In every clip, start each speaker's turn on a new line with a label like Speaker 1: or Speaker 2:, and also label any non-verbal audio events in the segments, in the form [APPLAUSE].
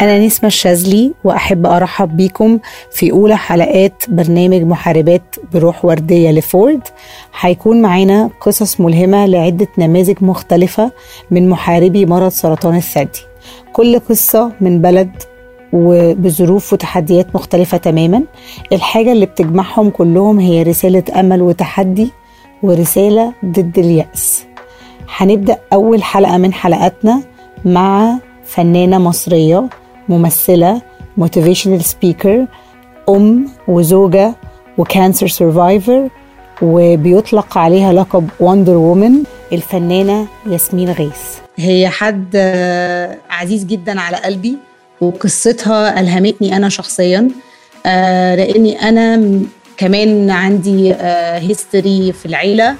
Speaker 1: أنا نسمة الشاذلي وأحب أرحب بيكم في أولى حلقات برنامج محاربات بروح وردية لفورد. هيكون معانا قصص ملهمة لعدة نماذج مختلفة من محاربي مرض سرطان الثدي. كل قصة من بلد وبظروف وتحديات مختلفة تماما. الحاجة اللي بتجمعهم كلهم هي رسالة أمل وتحدي ورسالة ضد اليأس. هنبدأ أول حلقة من حلقاتنا مع فنانة مصرية ممثلة motivational speaker أم وزوجة و cancer survivor وبيطلق عليها لقب Wonder Woman الفنانة ياسمين غيث. هي حد آه، عزيز جدا على قلبي وقصتها ألهمتني أنا شخصيا آه، لأني أنا كمان عندي history في العيلة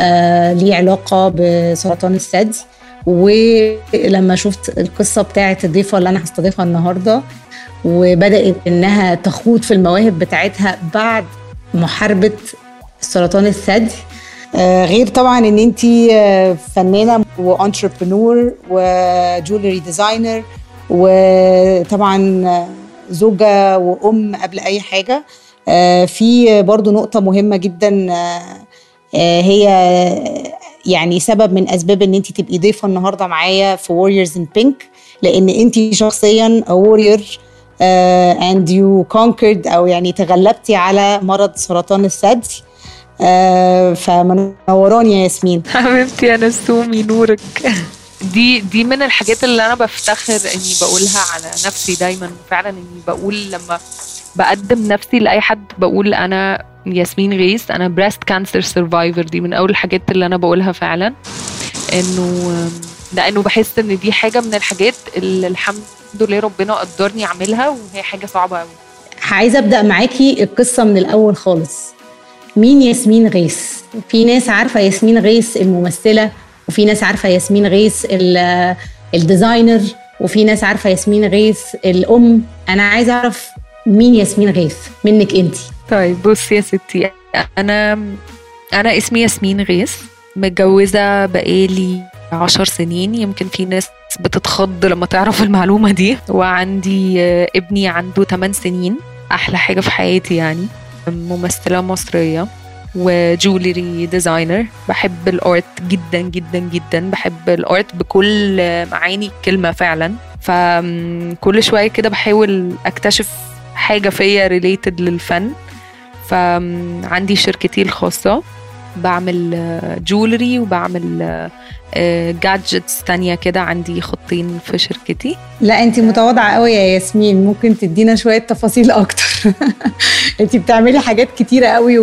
Speaker 1: آه، ليه علاقة بسرطان الثدي ولما شفت القصة بتاعت الضيفة اللي أنا هستضيفها النهاردة وبدأت إنها تخوض في المواهب بتاعتها بعد محاربة سرطان الثدي. آه غير طبعا إن أنت فنانة و entrepreneur و jewelry designer وطبعا زوجة وأم قبل أي حاجة. آه في برضو نقطة مهمة جدا آه هي يعني سبب من أسباب إن انت تبقي ضيفة النهارده معايا في Warriors in Pink لأن انت شخصيا warrior and you conquered أو يعني تغلبتي على مرض سرطان الثدي. uh, فمنوراني يا ياسمين. [LAUGHS]
Speaker 2: حبيبتي يا نسومي نورك. دي دي من الحاجات اللي أنا بفتخر إني بقولها على نفسي دايما. فعلا إني بقول لما بقدم نفسي لأي حد بقول أنا ياسمين غيث. أنا breast cancer survivor دي من أول الحاجات اللي أنا بقولها فعلا. إنه لأنه بحس إن دي حاجة من الحاجات اللي الحمد لله ربنا قدرني أعملها وهي حاجة صعبة قوي
Speaker 1: عايزة أبدأ معاكي القصة من الأول خالص. مين ياسمين غيث؟ في ناس عارفة ياسمين غيث الممثلة وفي ناس عارفة ياسمين غيث ال designer وفي ناس عارفة ياسمين غيث الأم. أنا عايزة أعرف مين ياسمين غيث؟ منك انت
Speaker 2: طيب بصي يا ستي أنا أنا اسمي ياسمين غيث متجوزة بقالي عشر سنين. يمكن في ناس بتتخض لما تعرف المعلومة دي. وعندي ابني عنده 8 سنين أحلى حاجة في حياتي يعني. ممثلة مصرية وجولري ديزاينر. بحب الأرت جدا جدا جدا. بحب الأرت بكل معاني الكلمة فعلا. فكل شوية كده بحاول أكتشف حاجة فيا related للفن. فعندي شركتي الخاصة بعمل jewelry وبعمل gadgets تانية كده. عندي خطين في شركتي.
Speaker 1: لا انت متواضعة قوي يا ياسمين. ممكن تدينا شوية تفاصيل أكتر. [LAUGHS] انت بتعملي حاجات كتيرة قوي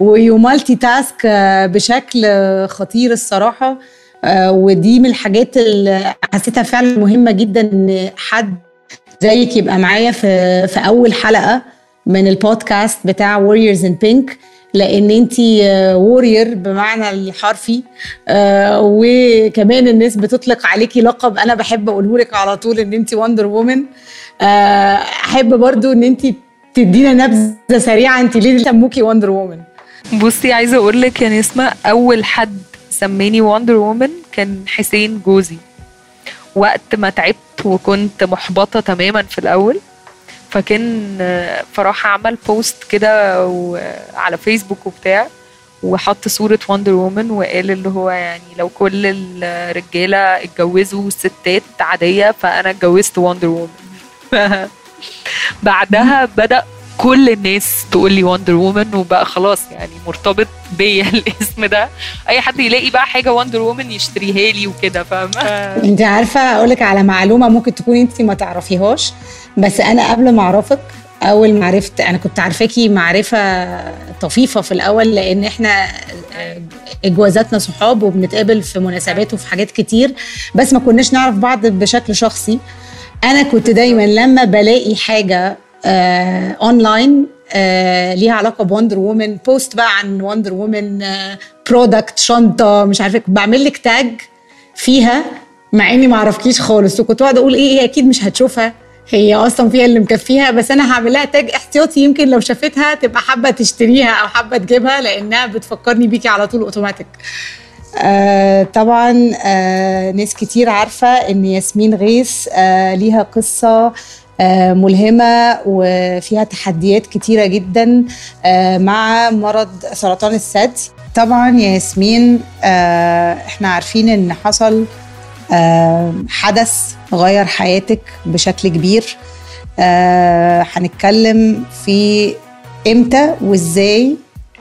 Speaker 1: و you multitask بشكل خطير الصراحة. ودي من الحاجات اللي حسيتها فعلا مهمة جدا إن حد زيك يبقى معايا في في أول حلقة. من البودكاست بتاع Warriors in Pink لأن انت وورير بمعنى الحرفي آه وكمان الناس بتطلق عليكي لقب أنا بحب اقوله لك على طول إن انت وندر وومن آه أحب برضو إن انت تدينا نبذة سريعة انت ليه سموكي Wonder Woman
Speaker 2: بصي عايزة أقول لك يا نسمة أول حد سماني Wonder Woman كان حسين جوزي. وقت ما تعبت وكنت محبطة تماما في الأول فكان فراح عمل post كده على فيسبوك وبتاع وحط صورة Wonder Woman وقال اللي هو يعني لو كل الرجالة اتجوزوا ستات عادية فأنا اتجوزت Wonder Woman [LAUGHS] بعدها بدأ كل الناس تقول لي وندر وومن وبقى خلاص يعني مرتبط بيا [LAUGHS] الاسم ده. أي حد يلاقي بقى حاجة وندر وومن يشتريها لي وكده فاهمة؟
Speaker 1: أنت عارفة أقول لك على معلومة ممكن تكون أنت ما تعرفيهاش. بس أنا قبل ما أعرفك أول ما عرفت أنا كنت عارفاكي معرفة طفيفة في الأول لأن إحنا إجوازاتنا صحاب وبنتقابل في مناسبات وفي حاجات كتير بس ما كناش نعرف بعض بشكل شخصي. أنا كنت دايما لما بلاقي حاجة آه اونلاين آه ليها علاقة ب Wonder Woman post بقى عن Wonder Woman آه product شنطة مش عارفه بعمل لك tag فيها مع إني ما أعرفكيش خالص وكنت قاعدة أقول إيه هي أكيد مش هتشوفها. هي أصلا فيها اللي مكفيها بس أنا هعمل لها tag احتياطي. يمكن لو شافتها تبقى حابة تشتريها أو حابة تجيبها لأنها بتفكرني بيكي على طول اوتوماتيك آه طبعا آه ناس كتير عارفة إن ياسمين غيث آه ليها قصة آه ملهمة وفيها تحديات كتيرة جدا آه مع مرض سرطان الثدي. طبعا يا ياسمين آه إحنا عارفين إن حصل حدث غير حياتك بشكل كبير. آه هنتكلم في إمتى وإزاي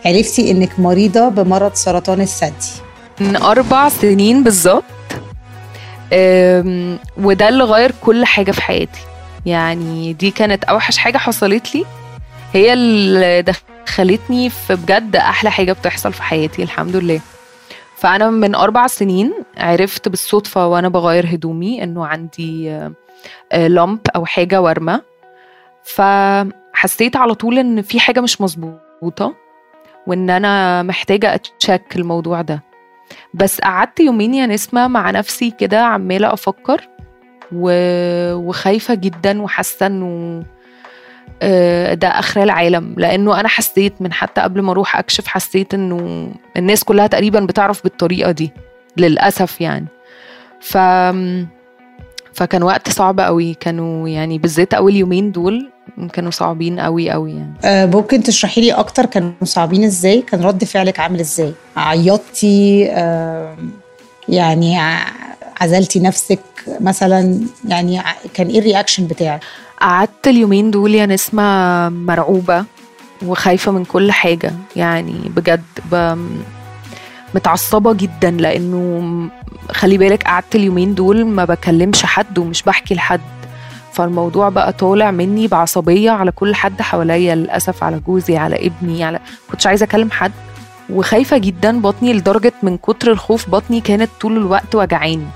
Speaker 1: عرفتي إنك مريضة بمرض سرطان الثدي؟
Speaker 2: من أربع سنين بالظبط. وده اللي غير كل حاجة في حياتي. يعني دي كانت أوحش حاجة حصلت لي. هي اللي دخلتني في بجد أحلى حاجة بتحصل في حياتي الحمد لله. فأنا من أربع سنين عرفت بالصدفة وأنا بغير هدومي إنه عندي لمب أو حاجة ورمة فحسيت على طول إن في حاجة مش مظبوطة وإن أنا محتاجة أتشك الموضوع ده. بس قعدت يومين يا نسمة مع نفسي كده عمالة أفكر و... وخايفة جدا وحاسة إنه آه، ده آخر العالم. لأنه أنا حسيت من حتى قبل ما أروح أكشف حسيت إنه الناس كلها تقريبا بتعرف بالطريقة دي للأسف يعني. ف فكان وقت صعب قوي. كانوا يعني بالذات أول يومين دول كانوا صعبين قوي قوي يعني.
Speaker 1: آه ممكن تشرحي لي أكتر؟ كانوا صعبين إزاي؟ كان رد فعلك عامل إزاي؟ عيطتي؟ آه يعني عزلتي نفسك مثلا؟ يعني كان إيه الرياكشن بتاعك؟
Speaker 2: قعدت اليومين دول يا نسمة مرعوبة وخايفة من كل حاجة. يعني بجد. متعصبة جدا لأنه خلي بالك قعدت اليومين دول ما بكلمش حد ومش بحكي لحد. فالموضوع بقى طالع مني بعصبية على كل حد حواليا للأسف على جوزي على ابني على كنتش عايزة أكلم حد. وخايفة جدا بطني لدرجة من كتر الخوف بطني كانت طول الوقت وجعاني.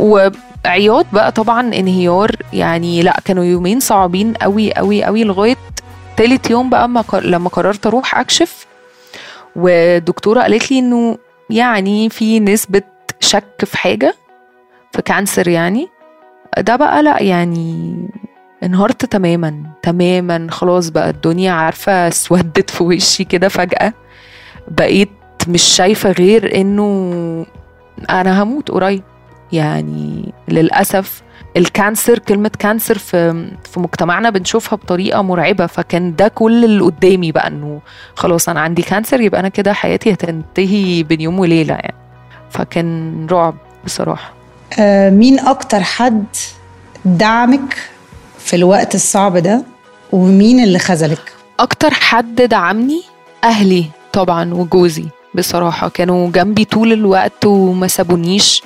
Speaker 2: وعياط بقى طبعا انهيار. يعني لا كانوا يومين صعبين قوي قوي قوي لغاية تالت يوم بقى لما قررت أروح أكشف. والدكتورة قالت لي إنه يعني في نسبة شك في حاجة في cancer يعني. ده بقى لا يعني انهارت تماما تماما خلاص بقى الدنيا عارفة اسودت في وشي كده فجأة. بقيت مش شايفة غير إنه أنا هموت قريب. يعني للأسف ال cancer كلمة cancer في في مجتمعنا بنشوفها بطريقة مرعبة فكان ده كل اللي قدامي بقى إنه خلاص أنا عندي كانسر يبقى أنا كده حياتي هتنتهي بين يوم وليلة يعني. فكان رعب بصراحة.
Speaker 1: آه مين أكتر حد دعمك في الوقت الصعب ده؟ ومين اللي خذلك؟
Speaker 2: أكتر حد دعمني أهلي طبعا وجوزي بصراحة كانوا جنبي طول الوقت وما سابونيش.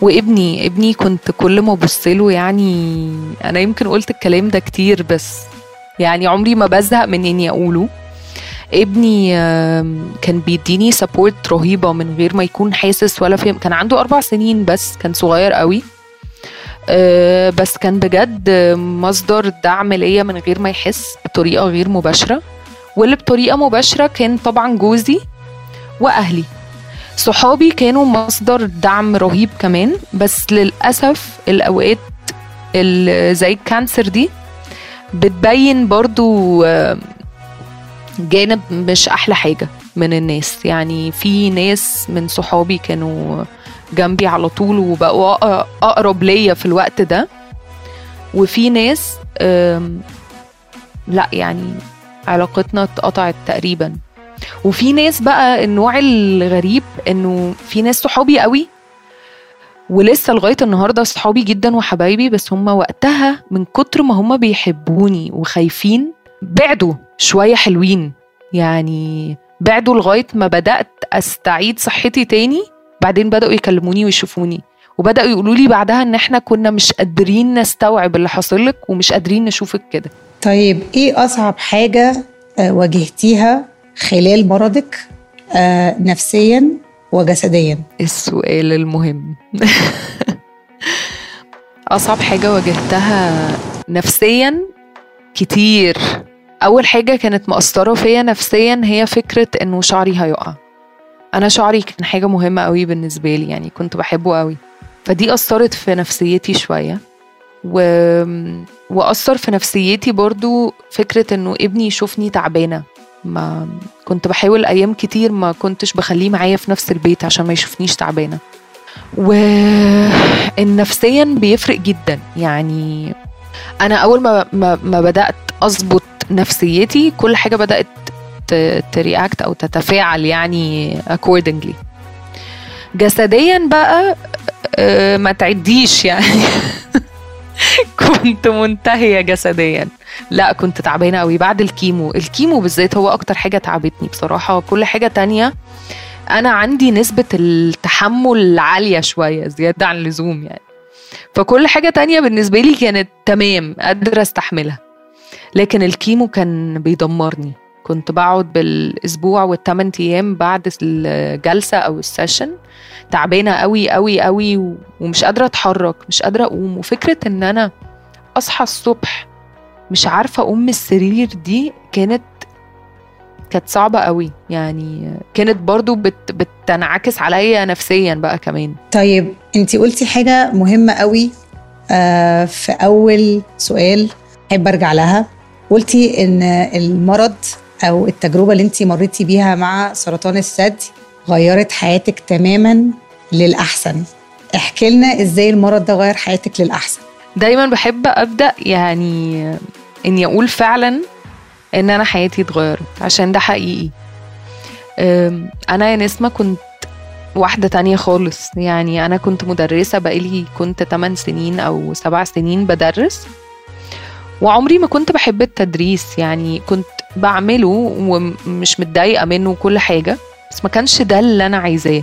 Speaker 2: وابني ابني كنت كل ما أبص له يعني أنا يمكن قلت الكلام ده كتير بس يعني عمري ما بزهق من إني أقوله. ابني كان بيديني سبورت رهيبة من غير ما يكون حاسس ولا فهم. كان عنده أربع سنين بس كان صغير قوي. آه، بس كان بجد مصدر دعم ليا من غير ما يحس بطريقة غير مباشرة. واللي بطريقة مباشرة كان طبعا جوزي وأهلي. صحابي كانوا مصدر دعم رهيب كمان بس للأسف الأوقات اللي زي الكانسر دي بتبين برضو آه، جانب مش أحلى حاجة من الناس. يعني في ناس من صحابي كانوا جنبي على طول وبقوا أق- أقرب ليا في الوقت ده وفي ناس لا يعني علاقتنا اتقطعت تقريبا. وفي ناس بقى النوع الغريب انه في ناس صحابي قوي ولسه لغاية النهارده صحابي جدا وحبايبي بس هم وقتها من كتر ما هم بيحبوني وخايفين بعدوا شوية حلوين. يعني بعدوا لغاية ما بدأت أستعيد صحتي تاني بعدين بدأوا يكلموني ويشوفوني. وبدأوا يقولوا لي بعدها إن إحنا كنا مش قادرين نستوعب اللي حاصل لك ومش قادرين نشوفك كده.
Speaker 1: طيب إيه أصعب حاجة آه، واجهتيها خلال مرضك آه، نفسيا وجسديا.
Speaker 2: السؤال المهم. [LAUGHS] أصعب حاجة واجهتها نفسيا كتير. أول حاجة كانت مأثرة فيا نفسيا هي فكرة إنه شعري هيقع. أنا شعري كان حاجة مهمة قوي بالنسبة لي يعني كنت بحبه قوي. فدي أثرت في نفسيتي شوية. و... وأثر في نفسيتي برضو فكرة إنه ابني يشوفني تعبانة. ما كنت بحاول أيام كتير ما كنتش بخليه معايا في نفس البيت عشان ما يشوفنيش تعبانة. والنفسيا بيفرق جدا. يعني أنا أول ما ما, ما بدأت أظبط نفسيتي كل حاجة بدأت ترياكت أو تتفاعل يعني accordingly. جسديا بقى آه، ما تعديش يعني. [LAUGHS] كنت منتهية جسديا. لا كنت تعبانة قوي بعد ال chemo ال chemo بالذات هو أكتر حاجة تعبتني بصراحة. كل حاجة تانية أنا عندي نسبة التحمل عالية شوية زيادة عن اللزوم يعني. فكل حاجة تانية بالنسبة لي كانت تمام قادرة أستحملها. لكن ال chemo كان بيدمرني. كنت بقعد بالأسبوع والثمان أيام بعد الجلسة أو ال session. تعبانة قوي قوي قوي ومش قادرة أتحرك مش قادرة أقوم. وفكرة إن أنا أصحى الصبح مش عارفة أقوم من السرير دي كانت كانت صعبة قوي يعني كانت برضو بت بتنعكس عليا نفسيا بقى كمان.
Speaker 1: طيب انت قلتي حاجة مهمة قوي آه في أول سؤال أحب أرجع لها. قلتي إن المرض أو التجربة اللي انت مريتي بيها مع سرطان الثدي غيرت حياتك تماما للأحسن. احكي لنا إزاي المرض ده غير حياتك للأحسن.
Speaker 2: دايما بحب أبدأ يعني إني أقول فعلا إن أنا حياتي اتغيرت عشان ده حقيقي. أنا يا نسمة كنت واحدة تانية خالص. يعني أنا كنت مدرسة بقالي كنت 8 سنين أو 7 سنين بدرس. وعمري ما كنت بحب التدريس يعني كنت بعمله ومش متضايقة منه وكل حاجة بس ما كانش ده اللي أنا عايزاه.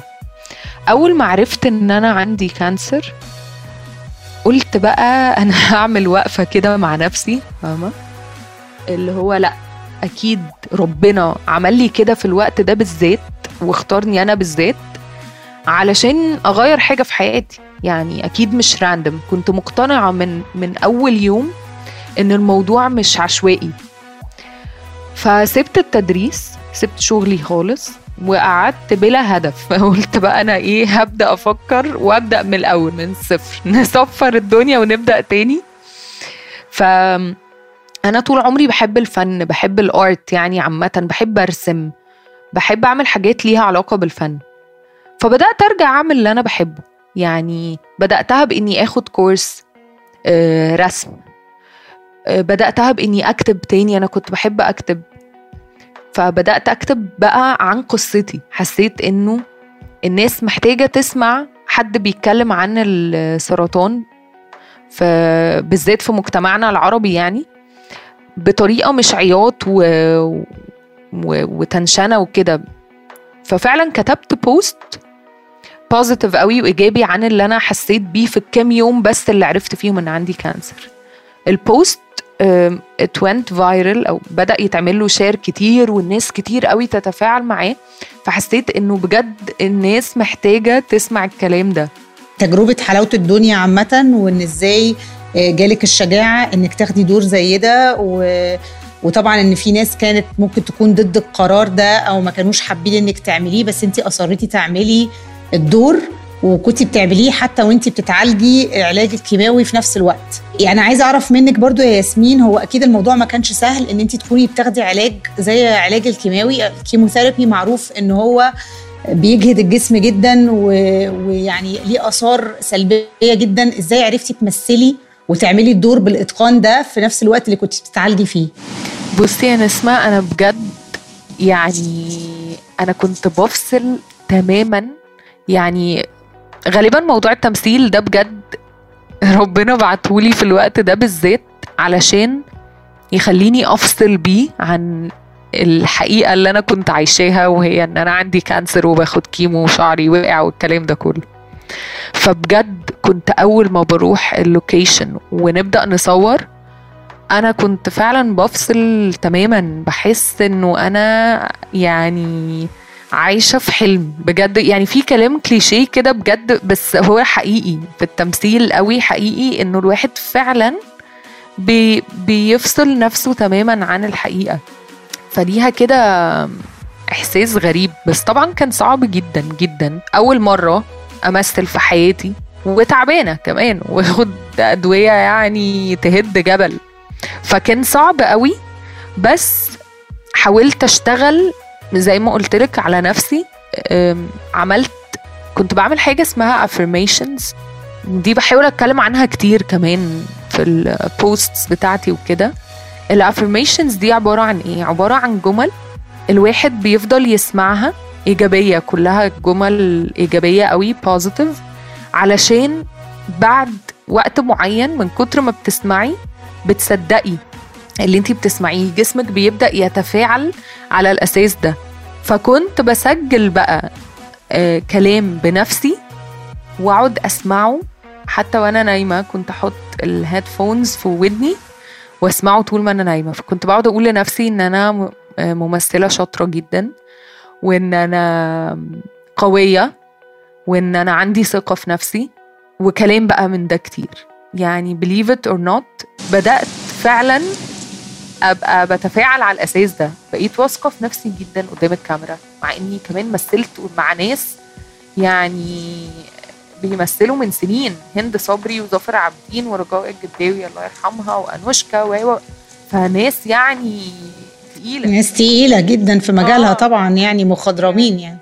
Speaker 2: أول ما عرفت إن أنا عندي cancer قلت بقى [LAUGHS] أنا هعمل وقفة كده مع نفسي فاهمة؟ اللي هو لأ أكيد ربنا عمل لي كده في الوقت ده بالذات واختارني أنا بالذات علشان أغير حاجة في حياتي. يعني أكيد مش random كنت مقتنعة من من أول يوم إن الموضوع مش عشوائي. فسبت التدريس سبت شغلي خالص وقعدت بلا هدف. [LAUGHS] قلت بقى أنا إيه هبدأ أفكر وأبدأ من الأول من الصفر. [LAUGHS] نصفر الدنيا ونبدأ تاني. ف أنا طول عمري بحب الفن بحب الآرت يعني عامة بحب أرسم بحب أعمل حاجات ليها علاقة بالفن. فبدأت أرجع أعمل اللي أنا بحبه. يعني بدأتها بإني آخد كورس آه، رسم. آه، بدأتها بإني أكتب تاني. أنا كنت بحب أكتب. فبدأت أكتب بقى عن قصتي. حسيت إنه الناس محتاجة تسمع حد بيتكلم عن السرطان بالذات في مجتمعنا العربي يعني بطريقة مش عياط و... و... وتنشنة وكده. ففعلا كتبت بوست positive قوي وإيجابي عن اللي أنا حسيت بيه في الكام يوم بس اللي عرفت فيهم إن عندي cancer ال post it went viral أو بدأ يتعمل له share كتير والناس كتير قوي تتفاعل معاه فحسيت إنه بجد الناس محتاجة تسمع الكلام ده.
Speaker 1: تجربة حلاوة الدنيا عامة وإن إزاي آه، جالك الشجاعة إنك تاخدي دور زي ده و... وطبعا إن في ناس كانت ممكن تكون ضد القرار ده أو ما كانوش حابين إنك تعمليه بس انت أصريتي تعملي الدور. وكنتي بتعمليه حتى وانت بتتعالجي علاج الكيماوي في نفس الوقت. يعني عايزة أعرف منك برضو يا ياسمين هو أكيد الموضوع ما كانش سهل إن انت تكوني بتاخدي علاج زي علاج الكيماوي. الكيموثيرابي معروف إن هو بيجهد الجسم جدا ويعني ليه آثار سلبية جدا. إزاي عرفتي تمثلي وتعملي الدور بالإتقان ده في نفس الوقت اللي كنت بتتعالجي فيه؟
Speaker 2: بصي يا نسمة أنا بجد يعني أنا كنت بفصل تماما. يعني غالبا موضوع التمثيل ده بجد ربنا بعتهولي في الوقت ده بالذات علشان يخليني أفصل بيه عن الحقيقة اللي أنا كنت عايشاها وهي إن أنا عندي cancer وباخد chemo وشعري وقع والكلام ده كله. فبجد كنت أول ما بروح ال location ونبدأ نصور أنا كنت فعلا بفصل تماما بحس إنه أنا يعني عايشة في حلم بجد. يعني في كلام كليشيه كده بجد بس هو حقيقي في التمثيل قوي حقيقي إنه الواحد فعلا بي بيفصل نفسه تماما عن الحقيقة. فليها كده إحساس غريب بس طبعا كان صعب جدا جدا. أول مرة أمثل في حياتي وتعبانة كمان واخد أدوية يعني تهد جبل. فكان صعب قوي بس حاولت أشتغل زي ما قلت لك على نفسي عملت كنت بعمل حاجة اسمها affirmations. دي بحاول أتكلم عنها كتير كمان في ال posts بتاعتي وكده. ال affirmations دي عبارة عن إيه؟ عبارة عن جمل الواحد بيفضل يسمعها إيجابية كلها جمل إيجابية قوي positive علشان بعد وقت معين من كتر ما بتسمعي بتصدقي. اللي انتي بتسمعيه جسمك بيبدأ يتفاعل على الأساس ده. فكنت بسجل بقى آه كلام بنفسي وأقعد أسمعه. حتى وأنا نايمة كنت أحط ال headphones في ودني وأسمعه طول ما أنا نايمة. فكنت بقعد أقول لنفسي إن أنا آه، ممثلة شاطرة جدا وإن أنا قوية وإن أنا عندي ثقة في نفسي وكلام بقى من ده كتير. يعني believe it or not بدأت فعلا أبقى بتفاعل على الأساس ده. بقيت واثقة في نفسي جدا قدام الكاميرا مع إني كمان مثلت مع ناس يعني بيمثلوا من سنين. هند صبري وظافر عابدين ورجاء الجداوي الله يرحمها وأنوشكا و فناس يعني تقيلة.
Speaker 1: ناس تقيلة جدا في مجالها
Speaker 2: آه.
Speaker 1: طبعا يعني مخضرمين يعني.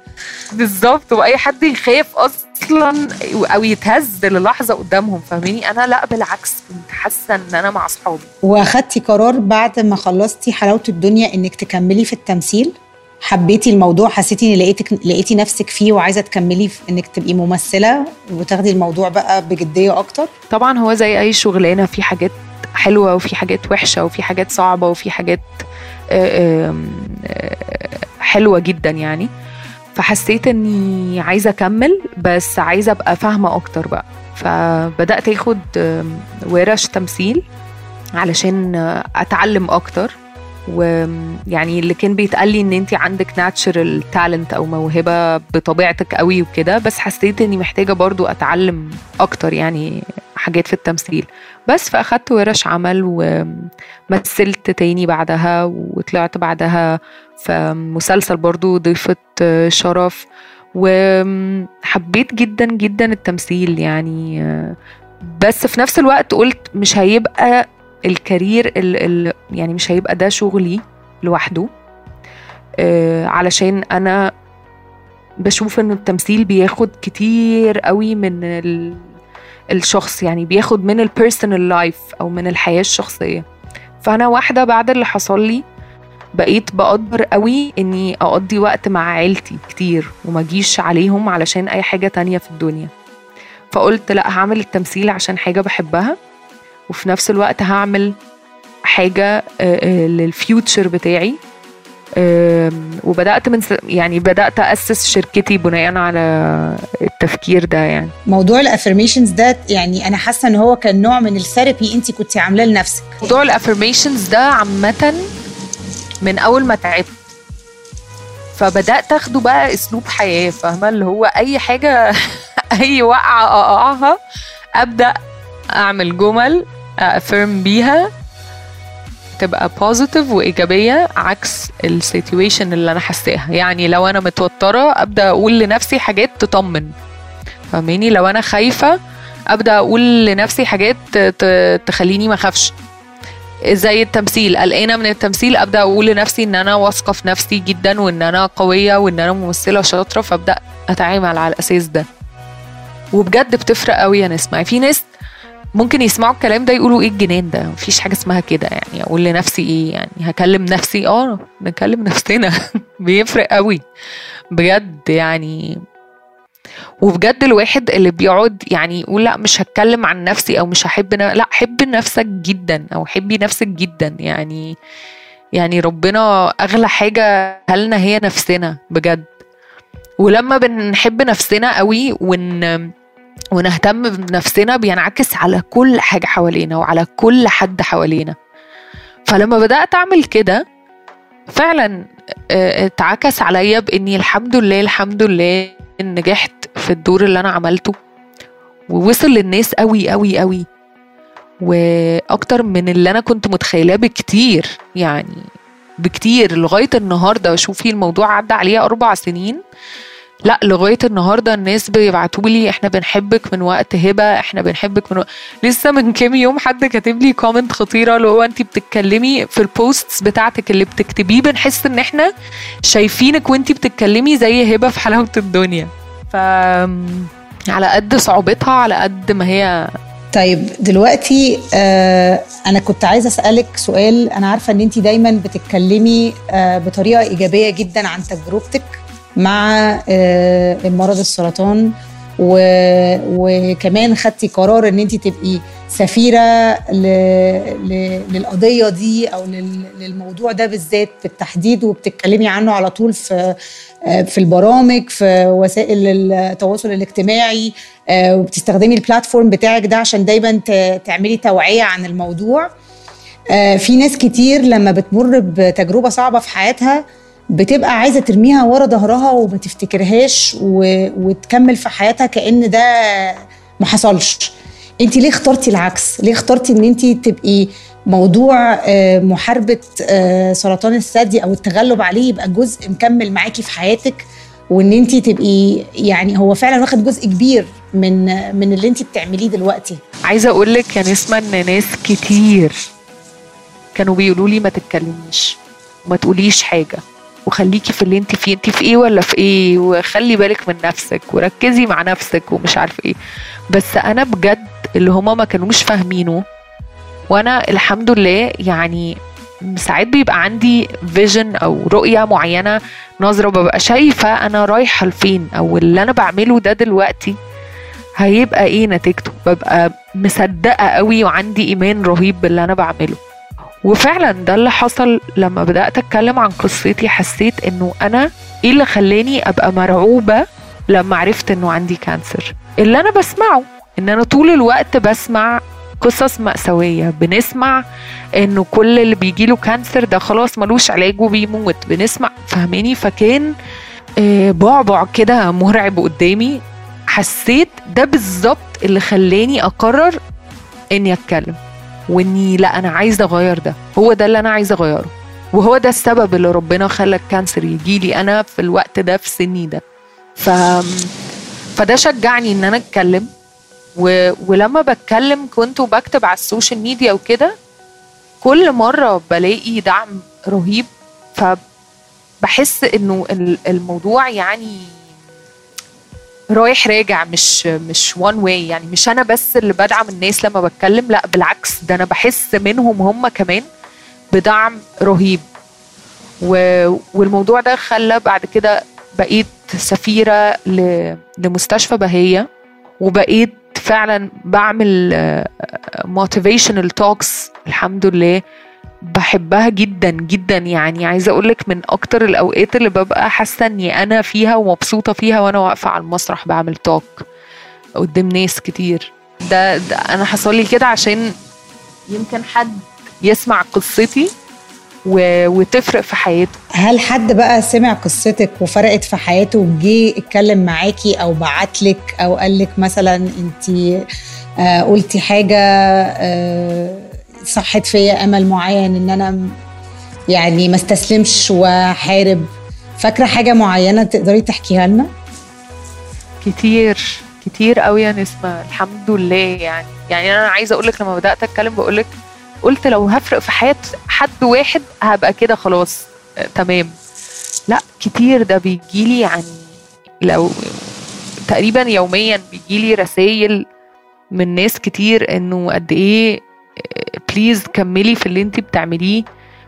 Speaker 2: بالظبط وأي حد يخاف أصلا أو يتهز للحظة قدامهم فاهماني أنا لا بالعكس كنت حاسة إن أنا مع أصحابي.
Speaker 1: وأخدتي قرار بعد ما خلصتي حلاوة الدنيا إنك تكملي في التمثيل؟ حبيتي الموضوع؟ حسيتي إن لقيتك لقيتي نفسك فيه وعايزة تكملي في إنك تبقي ممثلة وتاخدي الموضوع بقى بجدية أكتر؟
Speaker 2: طبعا هو زي أي شغلانة في حاجات حلوة وفي حاجات وحشة وفي حاجات صعبة وفي حاجات آه، آه، حلوة جدا يعني. فحسيت إني عايزة أكمل بس عايزة أبقى فاهمة أكتر بقى. فبدأت آخد ورش تمثيل علشان أتعلم أكتر. ويعني اللي كان بيتقال لي إن أنت عندك ناتشرال تالنت أو موهبة بطبيعتك قوي وكده بس حسيت إني محتاجة برضو أتعلم أكتر يعني حاجات في التمثيل. بس فأخدت ورش عمل ومثلت تاني بعدها وطلعت بعدها في مسلسل برضو ضيفة شرف. وحبيت جدا جدا التمثيل يعني بس في نفس الوقت قلت مش هيبقى الكارير ال ال يعني مش هيبقى ده شغلي لوحده. آه، علشان أنا بشوف ان التمثيل بياخد كتير قوي من ال الشخص يعني بياخد من ال personal life أو من الحياة الشخصية. فأنا واحدة بعد اللي حصل لي بقيت بقدر قوي إني أقضي وقت مع عيلتي كتير وما أجيش عليهم علشان أي حاجة تانية في الدنيا. فقلت لأ هعمل التمثيل عشان حاجة بحبها وفي نفس الوقت هعمل حاجة آه، آه، لل future بتاعي. وبدأت من س- يعني بدأت أسس شركتي بناء على التفكير ده يعني.
Speaker 1: موضوع ال affirmations ده يعني أنا حاسة إن هو كان نوع من ال therapy انت كنت عاملاه لنفسك.
Speaker 2: موضوع ال affirmations ده عامة من أول ما تعبت. فبدأت أخده بقى أسلوب حياة فاهمة؟ اللي هو أي حاجة [LAUGHS] أي وقعة أقعها أبدأ أعمل جمل affirm بيها تبقى positive وإيجابية عكس ال situation اللي أنا حاساها. يعني لو أنا متوترة أبدأ أقول لنفسي حاجات تطمن. فاهماني؟ لو أنا خايفة أبدأ أقول لنفسي حاجات تخليني ما أخافش. زي التمثيل. قلقانة من التمثيل. أبدأ أقول لنفسي إن أنا واثقة في نفسي جدا وإن أنا قوية وإن أنا ممثلة شاطرة فأبدأ أتعامل على الأساس ده. وبجد بتفرق قوي يا نسمع في ناس ممكن يسمعوا الكلام ده يقولوا إيه الجنان ده؟ مفيش حاجة اسمها كده يعني. أقول لنفسي إيه يعني؟ هكلم نفسي. آه نكلم نفسنا. [LAUGHS] بيفرق قوي بجد يعني وبجد الواحد اللي بيقعد يعني يقول لا مش هتكلم عن نفسي أو مش هحب. لا حب نفسك جدا أو حبي نفسك جدا يعني يعني ربنا أغلى حاجة لنا هي نفسنا بجد ولما بنحب نفسنا قوي ون ونهتم بنفسنا بينعكس على كل حاجة حوالينا وعلى كل حد حوالينا فلما بدأت أعمل كده فعلا آه، اتعكس عليا بإني الحمد لله الحمد لله نجحت في الدور اللي أنا عملته. ووصل للناس قوي قوي قوي وأكتر من اللي أنا كنت متخيلاه بكتير يعني بكتير لغاية النهارده. شوفي الموضوع عدى عليه أربع سنين. لا لغاية النهارده الناس بيبعتوا لي إحنا بنحبك من وقت هبة إحنا بنحبك من وقت لسه من كام يوم حد كاتب لي comment خطيرة اللي هو انت بتتكلمي في ال posts بتاعتك اللي بتكتبيه بنحس إن إحنا شايفينك وانت بتتكلمي زي هبة في حلاوة الدنيا. ف على قد صعوبتها على قد ما هي
Speaker 1: طيب دلوقتي آه أنا كنت عايزة أسألك سؤال أنا عارفة إن انت دايما بتتكلمي آه بطريقة إيجابية جدا عن تجربتك. مع آه مرض السرطان. وكمان خدتي قرار إن انت تبقي سفيرة. للقضية دي أو لل... للموضوع ده بالذات بالتحديد وبتتكلمي عنه على طول في في البرامج في وسائل التواصل الاجتماعي وبتستخدمي البلاتفورم بتاعك ده عشان دايما تعملي توعية عن الموضوع في ناس كتير لما بتمر بتجربة صعبة في حياتها بتبقى عايزة ترميها ورا ظهرها وما تفتكرهاش و... وتكمل في حياتها كأن ده ما حصلش. انت ليه اخترتي العكس؟ ليه اخترتي ان انت تبقي موضوع محاربة سرطان الثدي أو التغلب عليه يبقى جزء مكمل معاكي في حياتك وان انت تبقي يعني هو فعلا واخد جزء كبير من من اللي انت بتعمليه دلوقتي؟
Speaker 2: عايزة أقول لك يا نسمه ان ناس كتير. كانوا بيقولوا لي ما تتكلميش وما تقوليش حاجة. وخليكي في اللي انت فيه. انت في إيه ولا في إيه؟ وخلي بالك من نفسك وركزي مع نفسك ومش عارف إيه. بس أنا بجد اللي هما ما كانوش فاهمينه وأنا الحمد لله يعني ساعات بيبقى عندي فيجن أو رؤية معينة نظرة ببقى شايفة أنا رايحة لفين أو اللي أنا بعمله ده دلوقتي هيبقى إيه نتيجته. ببقى مصدقة قوي وعندي إيمان رهيب باللي أنا بعمله. وفعلا ده اللي حصل لما بدأت أتكلم عن قصتي. حسيت إنه أنا إيه اللي خلاني أبقى مرعوبة لما عرفت إنه عندي cancer اللي أنا بسمعه إن أنا طول الوقت بسمع قصص مأساوية. بنسمع إنه كل اللي بيجي له cancer ده خلاص ملوش علاج وبيموت. بنسمع فاهماني؟ فكان بعبع كده مرعب قدامي. حسيت ده بالظبط اللي خلاني أقرر إني أتكلم. وإني لا أنا عايزه أغير ده. هو ده اللي أنا عايزه أغيره. وهو ده السبب اللي ربنا خلى ال cancer يجي لي أنا في الوقت ده في سني ده. ف فده شجعني إن أنا أتكلم. و... ولما بتكلم كنت بكتب على ال social media وكده كل مرة بلاقي دعم رهيب. فبحس إنه الموضوع يعني رايح راجع مش مش one way يعني مش أنا بس اللي بدعم الناس لما بتكلم لأ بالعكس ده أنا بحس منهم هم كمان بدعم رهيب. و... والموضوع ده خلى بعد كده بقيت سفيرة ل... لمستشفى بهية وبقيت فعلا بعمل motivational talks الحمد لله. بحبها جدا جدا يعني. عايزة أقول لك من أكتر الأوقات اللي ببقى حاسة إني أنا فيها ومبسوطة فيها وأنا واقفة على المسرح بعمل talk قدام ناس كتير. ده, ده أنا حصل لي كده عشان يمكن حد يسمع قصتي و... وتفرق في حياته.
Speaker 1: هل حد بقى سمع قصتك وفرقت في حياته وجي اتكلم معاكي أو بعتلك أو قالك مثلا انت آه قلتي حاجة آه صحت فيا أمل معين إن أنا يعني ما استسلمش واحارب فاكرة حاجة معينة تقدري تحكيها لنا؟
Speaker 2: كتير كتير قوي يا نسمة. الحمد لله يعني. يعني أنا عايزة أقول لك لما بدأت أتكلم بقول لك قلت لو هفرق في حياة حد واحد هبقى كده خلاص آه تمام. لا كتير. ده بيجيلي يعني لو تقريبا يوميا بيجيلي رسائل من ناس كتير إنه قد إيه بليز كملي في اللي انت بتعمليه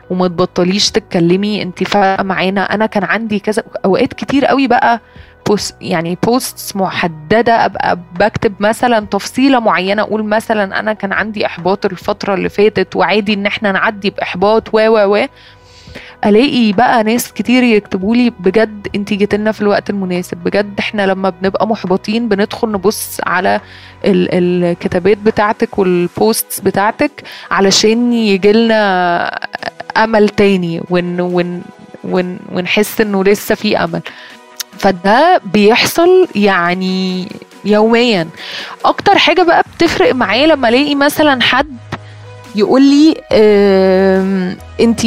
Speaker 2: وما تبطليش تتكلمي. انت فارقة معانا. أنا كان عندي كذا أوقات كتير قوي بقى post يعني posts محددة. أبقى بكتب مثلا تفصيلة معينة. أقول مثلا أنا كان عندي إحباط الفترة اللي فاتت وعادي إن إحنا نعدي بإحباط و و و ألاقي بقى ناس كتير يكتبوا لي بجد انت جيت لنا في الوقت المناسب. بجد إحنا لما بنبقى محبطين بندخل نبص على ال الكتابات بتاعتك وال posts بتاعتك علشان يجي لنا أمل تاني ون ون ون ونحس إنه لسه في أمل. فده بيحصل يعني يوميا. أكتر حاجة بقى بتفرق معايا لما ألاقي مثلا حد يقول لي انت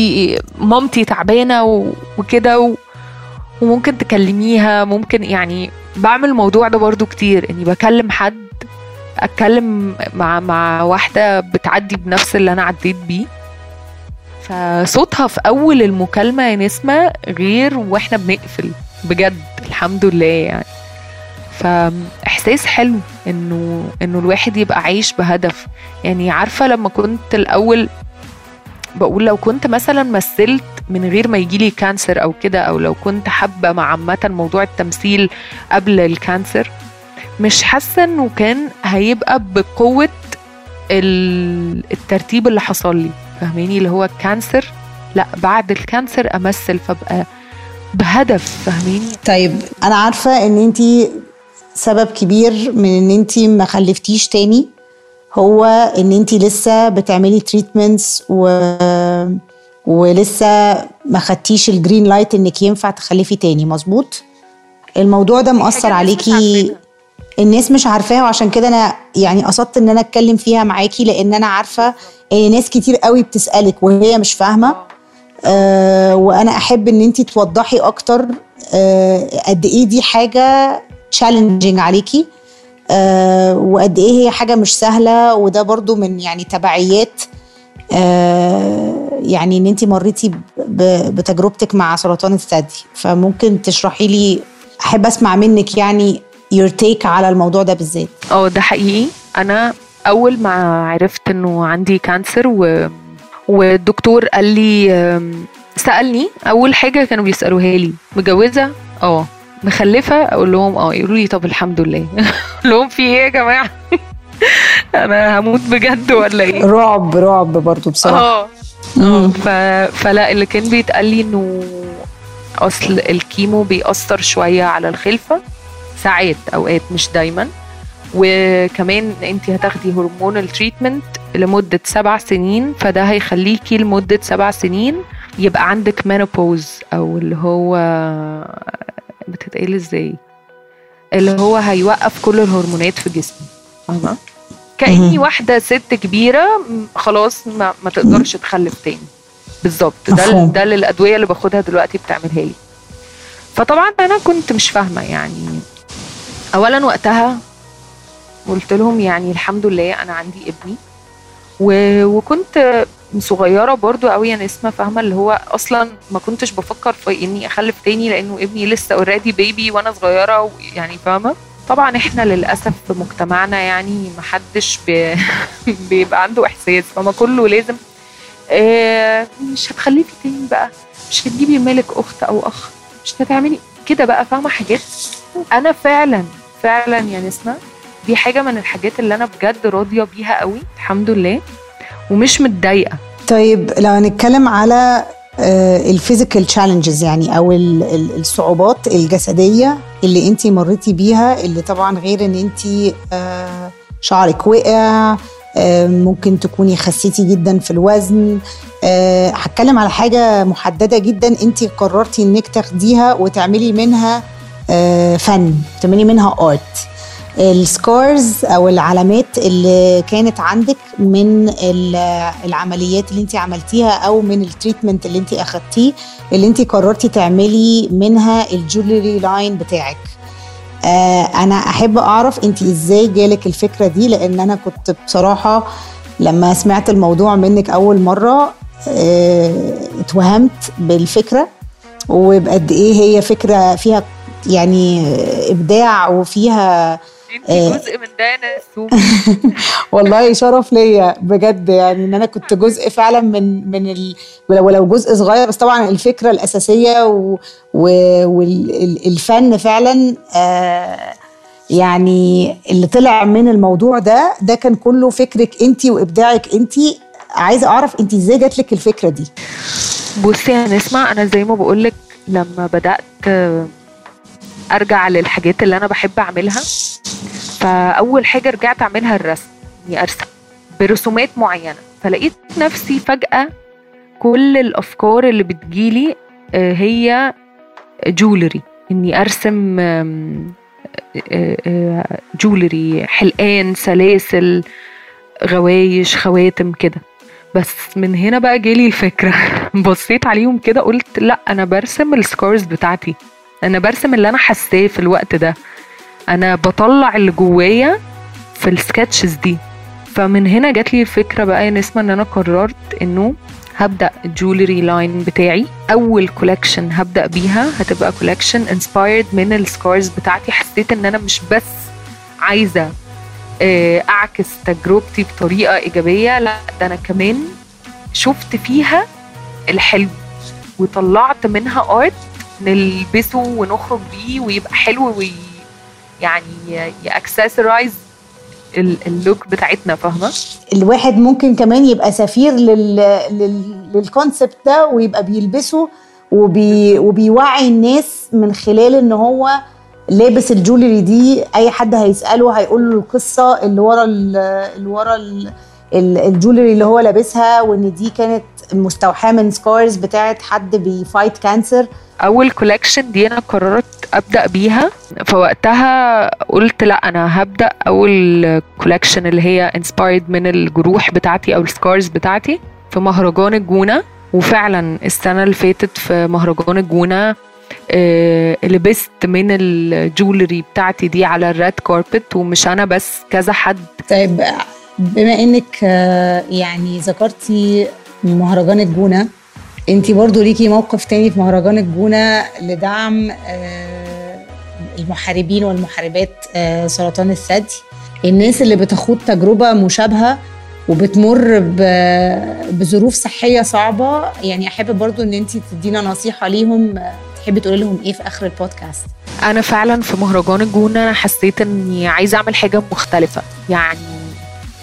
Speaker 2: مامتي تعبانة وكده وممكن تكلميها ممكن يعني بعمل الموضوع ده برضو كتير اني بكلم حد اتكلم مع مع واحدة بتعدي بنفس اللي أنا عديت بيه. فصوتها في أول المكالمة يا نسمة غير وإحنا بنقفل بجد الحمد لله يعني. فإحساس حلو إنه إنه الواحد يبقى عايش بهدف. يعني عارفة لما كنت الأول بقول لو كنت مثلا مثلت من غير ما يجيلي كانسر أو كده أو لو كنت حابة مع عامة موضوع التمثيل قبل ال cancer مش حاسة إنه كان هيبقى بقوة الترتيب اللي حصل لي. فاهماني؟ اللي هو ال cancer لأ بعد ال cancer أمثل فأبقى بهدف. فاهماني؟
Speaker 1: طيب أنا عارفة إن انت سبب كبير من إن انت ما خلفتيش تاني هو إن انت لسه بتعملي treatments و ولسه ما خدتيش ال green light إنك ينفع تخلفي تاني. مظبوط؟ الموضوع ده مأثر عليكي. الناس مش عارفاها وعشان كده أنا يعني قصدت إن أنا أتكلم فيها معاكي لأن أنا عارفة إن ناس كتير قوي بتسألك وهي مش فاهمة. آه وأنا أحب إن انت توضحي أكتر آه قد إيه دي حاجة challenging عليكي. آه وقد إيه هي حاجة مش سهلة وده برضو من يعني تبعيات آه يعني إن انت مريتي بتجربتك مع سرطان الثدي. فممكن تشرحي لي أحب أسمع منك يعني your take على الموضوع ده بالذات.
Speaker 2: آه ده حقيقي. أنا أول ما عرفت إنه عندي كانسر و... والدكتور قال لي سألني أول حاجة كانوا بيسألوها لي متجوزة؟ أه. مخلفة أقول لهم آه يقولوا لي طب الحمد لله. [LAUGHS] أقول لهم في إيه يا جماعة؟ [LAUGHS] أنا هموت بجد ولا إيه؟
Speaker 1: رعب رعب برضو بصراحة.
Speaker 2: آه. ف... فلا اللي كان بيتقال لي إنه أصل ال chemo بيأثر شوية على الخلفة ساعات أوقات مش دايما. وكمان انت هتاخدي hormonal treatment لمدة سبع سنين فده هيخليكي لمدة سبع سنين يبقى عندك menopause أو اللي هو بتتقال إزاي؟ اللي هو هيوقف كل الهرمونات في جسمي فاهمة كأني واحدة ست كبيرة خلاص ما, ما تقدرش تخلف تاني. بالظبط. ده ده اللي الأدوية اللي باخدها دلوقتي بتعملها لي. فطبعا أنا كنت مش فاهمة يعني. اولا وقتها قلت لهم يعني الحمد لله أنا عندي ابني. وكنت صغيرة برضو قوي أنا اسمها فاهمة اللي هو أصلا ما كنتش بفكر في إني أخلف تاني لأنه ابني لسه اوريدي بيبي وأنا صغيرة يعني فاهمة. طبعا إحنا للأسف في مجتمعنا يعني ما حدش بي... [LAUGHS] بيبقى عنده إحساس فما كله لازم آه مش هتخلفي تاني بقى مش هتجيبي مالك أخت أو أخ مش هتعملي كده بقى فاهمة حاجات؟ أنا فعلا فعلا يا نسمة دي حاجة من الحاجات اللي أنا بجد راضية بيها قوي الحمد لله. ومش متضايقة.
Speaker 1: طيب لو هنتكلم على ال physical challenges يعني أو الصعوبات الجسدية اللي انت مريتي بيها اللي طبعا غير إن انت شعرك وقع ممكن تكوني خسيتي جدا في الوزن. هتكلم على حاجة محددة جدا انت قررتي إنك تاخديها وتعملي منها فن تعملي منها art ال scars أو العلامات اللي كانت عندك من العمليات اللي انت عملتيها أو من ال treatment اللي انت أخدتيه اللي انت قررتي تعملي منها ال jewelry line بتاعك. آه أنا أحب أعرف انت إزاي جالك الفكرة دي لأن أنا كنت بصراحة لما سمعت الموضوع منك أول مرة آه اتوهمت بالفكرة. وبجد إيه هي فكرة فيها يعني إبداع وفيها
Speaker 2: انت جزء من ده [LAUGHS]
Speaker 1: والله شرف ليا بجد يعني إن أنا كنت جزء فعلا من من ال... ولو جزء صغير بس طبعا الفكرة الأساسية و... و... والفن فعلا آه يعني اللي طلع من الموضوع ده ده كان كله فكرك انت وإبداعك انت عايزة أعرف انت إزاي جات لك الفكرة دي؟
Speaker 2: بصي يا نسمع أنا زي ما بقول لك لما بدأت أرجع للحاجات اللي أنا بحب أعملها. فأول حاجة رجعت أعملها الرسم اني أرسم برسومات معينة. فلقيت نفسي فجأة كل الأفكار اللي بتجيلي هي jewelry إني أرسم jewelry حلقان سلاسل غوايش خواتم كده. بس من هنا بقى جالي الفكرة. [LAUGHS] بصيت عليهم كده قلت لا أنا برسم ال scars بتاعتي. أنا برسم اللي أنا حاساه في الوقت ده. أنا بطلع اللي جوايا في ال sketches دي. فمن هنا جات لي الفكرة بقى يا نسمة إن أنا قررت إنه هبدأ ال jewelry line بتاعي. أول collection هبدأ بيها هتبقى collection inspired من ال scars بتاعتي. حسيت إن أنا مش بس عايزة آه، أعكس تجربتي بطريقة إيجابية لا ده أنا كمان شفت فيها الحلو. وطلعت منها art نلبسه ونخرج بيه ويبقى حلو وي يعني ي accessorize ال look بتاعتنا فاهمة؟
Speaker 1: الواحد ممكن كمان يبقى سفير لل... لل... لل concept ده ويبقى بيلبسه وبي... وبيوعي الناس من خلال إن هو لابس ال jewelry دي. أي حد هيسأله هيقول له القصة اللي ورا اللي ورا ال jewelry اللي هو لابسها وإن دي كانت مستوحاة من scars بتاعت حد بي fight
Speaker 2: cancer أول collection دي أنا قررت أبدأ بيها. فوقتها قلت لأ أنا هبدأ أول collection اللي هي inspired من الجروح بتاعتي أو ال scars بتاعتي في مهرجان الجونة. وفعلا السنة اللي فاتت في مهرجان الجونة آه لبست من ال jewelry بتاعتي دي على ال red carpet ومش أنا بس كذا حد.
Speaker 1: طيب بما إنك آه يعني ذكرتي مهرجان الجونة. انت برضو ليكي موقف تاني في مهرجان الجونة لدعم آه المحاربين والمحاربات آه سرطان الثدي. الناس اللي بتخوض تجربة مشابهة وبتمر بظروف صحية صعبة. يعني أحب برضو إن انت تدينا نصيحة ليهم تحبي تقولي لهم إيه في آخر البودكاست؟
Speaker 2: أنا فعلا في مهرجان الجونة حسيت إني عايزة أعمل حاجة مختلفة. يعني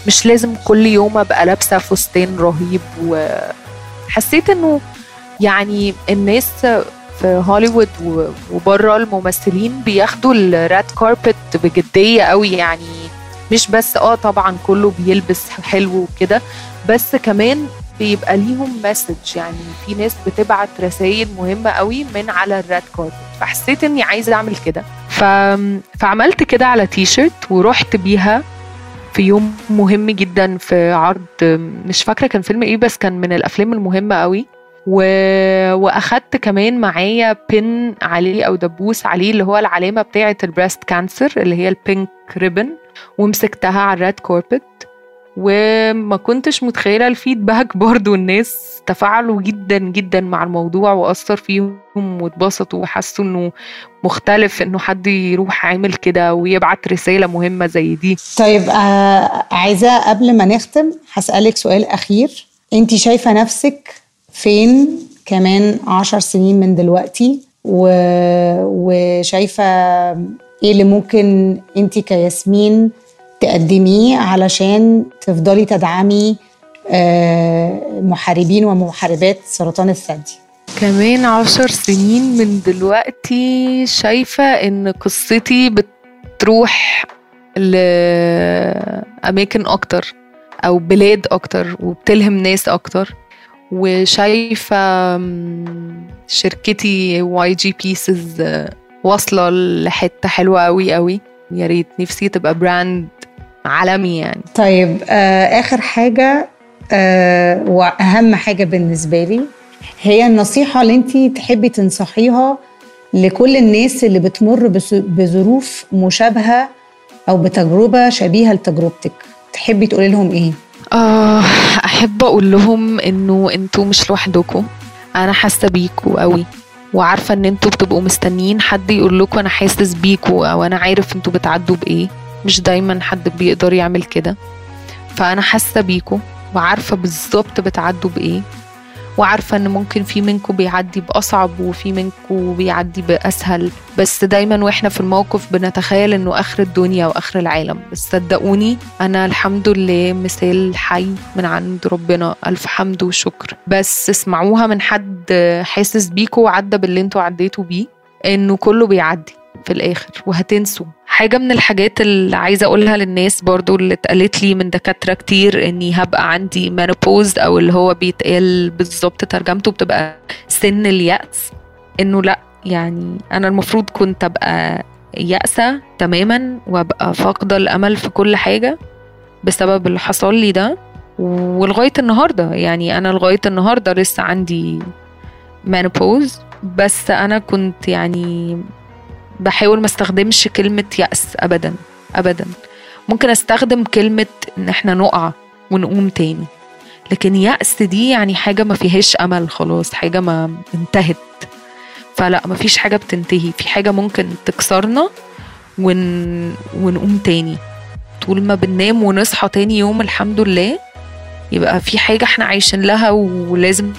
Speaker 2: مش لازم كل يوم أبقى لابسة فستان رهيب وحسيت إنه يعني الناس في هوليوود وبره الممثلين بياخدوا الراد كاربت بجدية قوي يعني مش بس آه طبعا كله بيلبس حلو وكده بس كمان بيبقى ليهم مسج يعني في ناس بتبعت رسائل مهمة قوي من على ال red carpet فحسيت إني عايزة أعمل كده. ف... فعملت كده على تي شيرت ورحت بيها في يوم مهم جدا في عرض مش فاكرة كان فيلم إيه بس كان من الأفلام المهمة قوي. و... وأخدت كمان معايا pin عليه أو دبوس عليه اللي هو العلامة بتاعة ال breast cancer اللي هي ال pink ribbon ومسكتها على ال red carpet وما كنتش متخيلة الفيدباك [LAUGHS] برضو. الناس تفاعلوا جدا جدا مع الموضوع وأثر فيهم واتبسطوا وحسوا إنه مختلف إنه حد يروح عامل كده ويبعت رسالة مهمة زي دي.
Speaker 1: طيب آه عايزة قبل ما نختم هسألك سؤال أخير. أنت شايفة نفسك فين كمان عشر سنين من دلوقتي؟ و... وشايفة إيه اللي ممكن أنت كياسمين تقدميه علشان تفضلي تدعمي محاربين ومحاربات سرطان الثدي.
Speaker 2: كمان عشر سنين من دلوقتي شايفة إن قصتي بتروح لأماكن أكتر أو بلاد أكتر وبتلهم ناس أكتر. وشايفة شركتي واي جي بيسز واصلة لحتة حلوة قوي قوي يا ريت نفسي تبقى brand عالمي يعني.
Speaker 1: طيب آه آخر حاجة آه وأهم حاجة بالنسبة لي هي النصيحة اللي انت تحبي تنصحيها لكل الناس اللي بتمر بظروف مشابهة أو بتجربة شبيهة لتجربتك. تحبي تقولي لهم إيه؟
Speaker 2: آه أحب أقول لهم إنه أنتوا مش لوحدكم. أنا حاسة بيكوا قوي وعارفة إن أنتوا بتبقوا مستنيين حد يقول لكم أنا حاسس بيكوا أو أنا عارف أنتوا بتعدوا بإيه. مش دايما حد بيقدر يعمل كده. فأنا حاسة بيكوا وعارفة بالظبط بتعدوا بإيه وعارفة إن ممكن في منكم بيعدي بأصعب وفي منكم بيعدي بأسهل. بس دايما وإحنا في الموقف بنتخيل إنه آخر الدنيا وآخر العالم. بس صدقوني أنا الحمد لله مثال حي من عند ربنا. ألف حمد وشكر. بس اسمعوها من حد حاسس بيكوا وعدى باللي أنتوا عديتوا بيه إنه كله بيعدي في الآخر. وهتنسوا. حاجة من الحاجات اللي عايزة أقولها للناس برضو اللي اتقالت لي من دكاترة كتير إني هبقى عندي مانوبوز أو اللي هو بيتقال بالظبط ترجمته بتبقى سن اليأس. إنه لأ يعني أنا المفروض كنت أبقى يأسة تماما وأبقى فاقدة الأمل في كل حاجة بسبب اللي حصل لي ده. ولغاية النهاردة يعني أنا لغاية النهاردة لسه عندي مانوبوز بس أنا كنت يعني بحاول ما استخدمش كلمة يأس ابدا ابدا. ممكن أستخدم كلمة إن إحنا نقع ونقوم تاني. لكن يأس دي يعني حاجة ما فيهاش أمل خلاص حاجة ما انتهت. فلا ما فيش حاجة بتنتهي. في حاجة ممكن تكسرنا ون... ونقوم تاني. طول ما بننام ونصحى تاني يوم الحمد لله يبقى في حاجة إحنا عايشين لها ولازم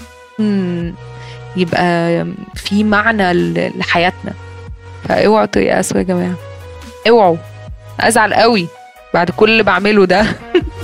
Speaker 2: يبقى في معنى لحياتنا. فاوعوا تيأسوا يا جماعة. اوعوا. أزعل قوي بعد كل اللي بعمله ده. [LAUGHS]